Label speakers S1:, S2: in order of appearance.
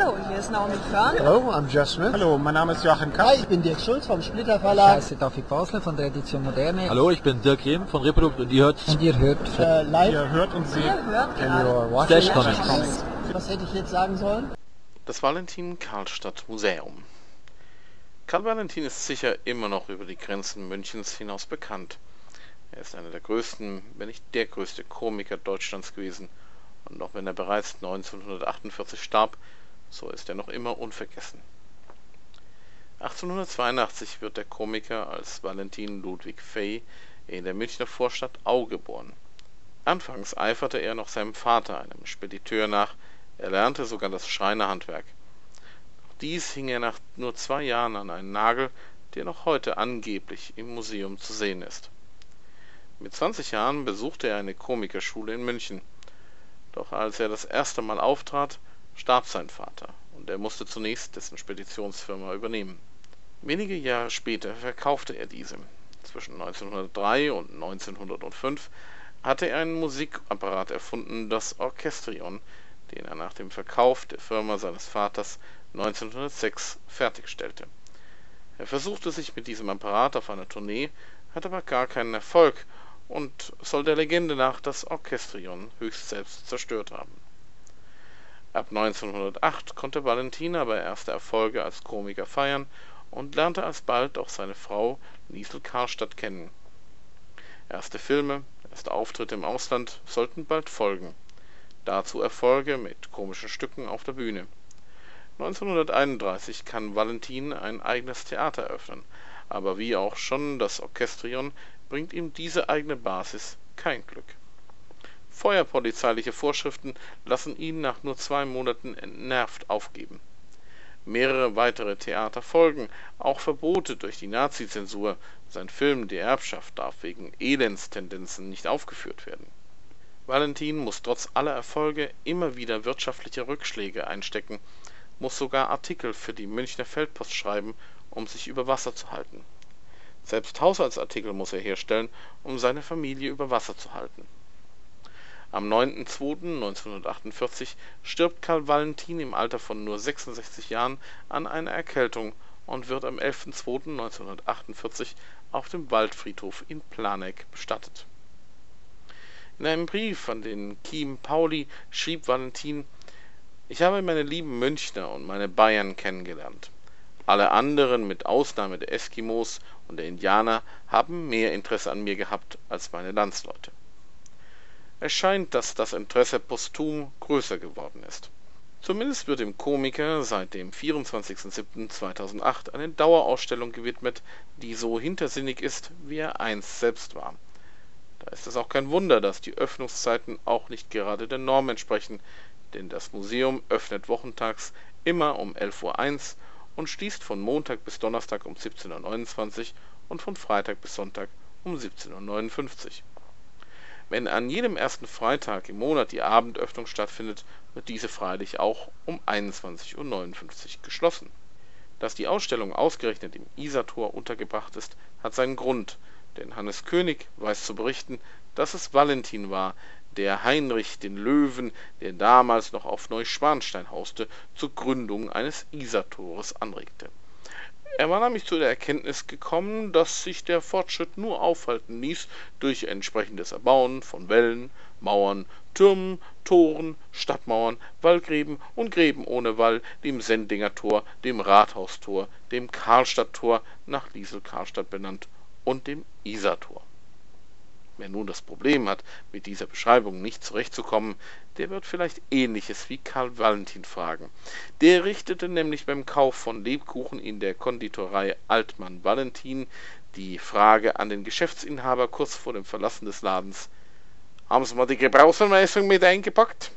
S1: Hallo, hier ist Naomi Körn.
S2: Hello, I'm Jeff Smith.
S3: Hallo, mein Name ist Joachim Kapp.
S4: Hi, ich bin Dirk Schulz vom Splitter
S5: Ich
S4: Verlag.
S5: heiße David Basler von der Edition Moderne.
S6: Hallo, ich bin Dirk Rehm von Reprodukt und ihr hört
S5: Und ihr hört
S4: Äh, live.
S3: Ihr hört und seht
S1: Ihr hört
S2: And
S1: gerade
S6: Comics.
S3: Comics.
S4: Was hätte ich jetzt sagen sollen?
S7: Das Valentin Karlstadt Museum. Karl Valentin ist sicher immer noch über die Grenzen Münchens hinaus bekannt. Er ist einer der größten, wenn nicht der größte Komiker Deutschlands gewesen. Und auch wenn er bereits 1948 starb, so ist er noch immer unvergessen. 1882 wird der Komiker als Valentin Ludwig Fay in der Münchner Vorstadt Au geboren. Anfangs eiferte er noch seinem Vater, einem Spediteur, nach, er lernte sogar das Schreinerhandwerk. Doch dies hing er nach nur zwei Jahren an einen Nagel, der noch heute angeblich im Museum zu sehen ist. Mit 20 Jahren besuchte er eine Komikerschule in München. Doch als er das erste Mal auftrat, starb sein Vater und er musste zunächst dessen Speditionsfirma übernehmen. Wenige Jahre später verkaufte er diese. Zwischen 1903 und 1905 hatte er einen Musikapparat erfunden, das Orchestrion, den er nach dem Verkauf der Firma seines Vaters 1906 fertigstellte. Er versuchte sich mit diesem Apparat auf einer Tournee, hatte aber gar keinen Erfolg und soll der Legende nach das Orchestrion höchst selbst zerstört haben. Ab 1908 konnte Valentin aber erste Erfolge als Komiker feiern und lernte alsbald auch seine Frau Liesel Karlstadt kennen. Erste Filme, erste Auftritte im Ausland sollten bald folgen. Dazu Erfolge mit komischen Stücken auf der Bühne. 1931 kann Valentin ein eigenes Theater eröffnen, aber wie auch schon das Orchestrion bringt ihm diese eigene Basis kein Glück. Feuerpolizeiliche Vorschriften lassen ihn nach nur zwei Monaten entnervt aufgeben. Mehrere weitere Theater folgen, auch Verbote durch die Nazizensur, sein Film Die Erbschaft darf wegen Elendstendenzen nicht aufgeführt werden. Valentin muss trotz aller Erfolge immer wieder wirtschaftliche Rückschläge einstecken, muss sogar Artikel für die Münchner Feldpost schreiben, um sich über Wasser zu halten. Selbst Haushaltsartikel muss er herstellen, um seine Familie über Wasser zu halten. Am 9.2.1948 stirbt Karl Valentin im Alter von nur 66 Jahren an einer Erkältung und wird am 11.2.1948 auf dem Waldfriedhof in Planegg bestattet. In einem Brief an den Kiem Pauli schrieb Valentin Ich habe meine lieben Münchner und meine Bayern kennengelernt. Alle anderen, mit Ausnahme der Eskimos und der Indianer, haben mehr Interesse an mir gehabt als meine Landsleute. Es scheint, dass das Interesse posthum größer geworden ist. Zumindest wird dem Komiker seit dem 24.07.2008 eine Dauerausstellung gewidmet, die so hintersinnig ist, wie er einst selbst war. Da ist es auch kein Wunder, dass die Öffnungszeiten auch nicht gerade der Norm entsprechen, denn das Museum öffnet wochentags immer um 11.01 Uhr und schließt von Montag bis Donnerstag um 17.29 Uhr und von Freitag bis Sonntag um 17.59 Uhr. Wenn an jedem ersten Freitag im Monat die Abendöffnung stattfindet, wird diese freilich auch um 21.59 Uhr geschlossen. Dass die Ausstellung ausgerechnet im Isartor untergebracht ist, hat seinen Grund, denn Hannes König weiß zu berichten, dass es Valentin war, der Heinrich den Löwen, der damals noch auf Neuschwanstein hauste, zur Gründung eines Isartores anregte. Er war nämlich zu der Erkenntnis gekommen, dass sich der Fortschritt nur aufhalten ließ durch entsprechendes Erbauen von Wällen, Mauern, Türmen, Toren, Stadtmauern, Wallgräben und Gräben ohne Wall, dem Sendinger Tor, dem Rathaustor, dem Karlstadttor, nach Liesel Karlstadt benannt, und dem Isartor. Wer nun das Problem hat, mit dieser Beschreibung nicht zurechtzukommen, der wird vielleicht ähnliches wie Karl Valentin fragen. Der richtete nämlich beim Kauf von Lebkuchen in der Konditorei Altmann Valentin die Frage an den Geschäftsinhaber kurz vor dem Verlassen des Ladens Haben Sie mal die Gebrauchsanweisung mit eingepackt?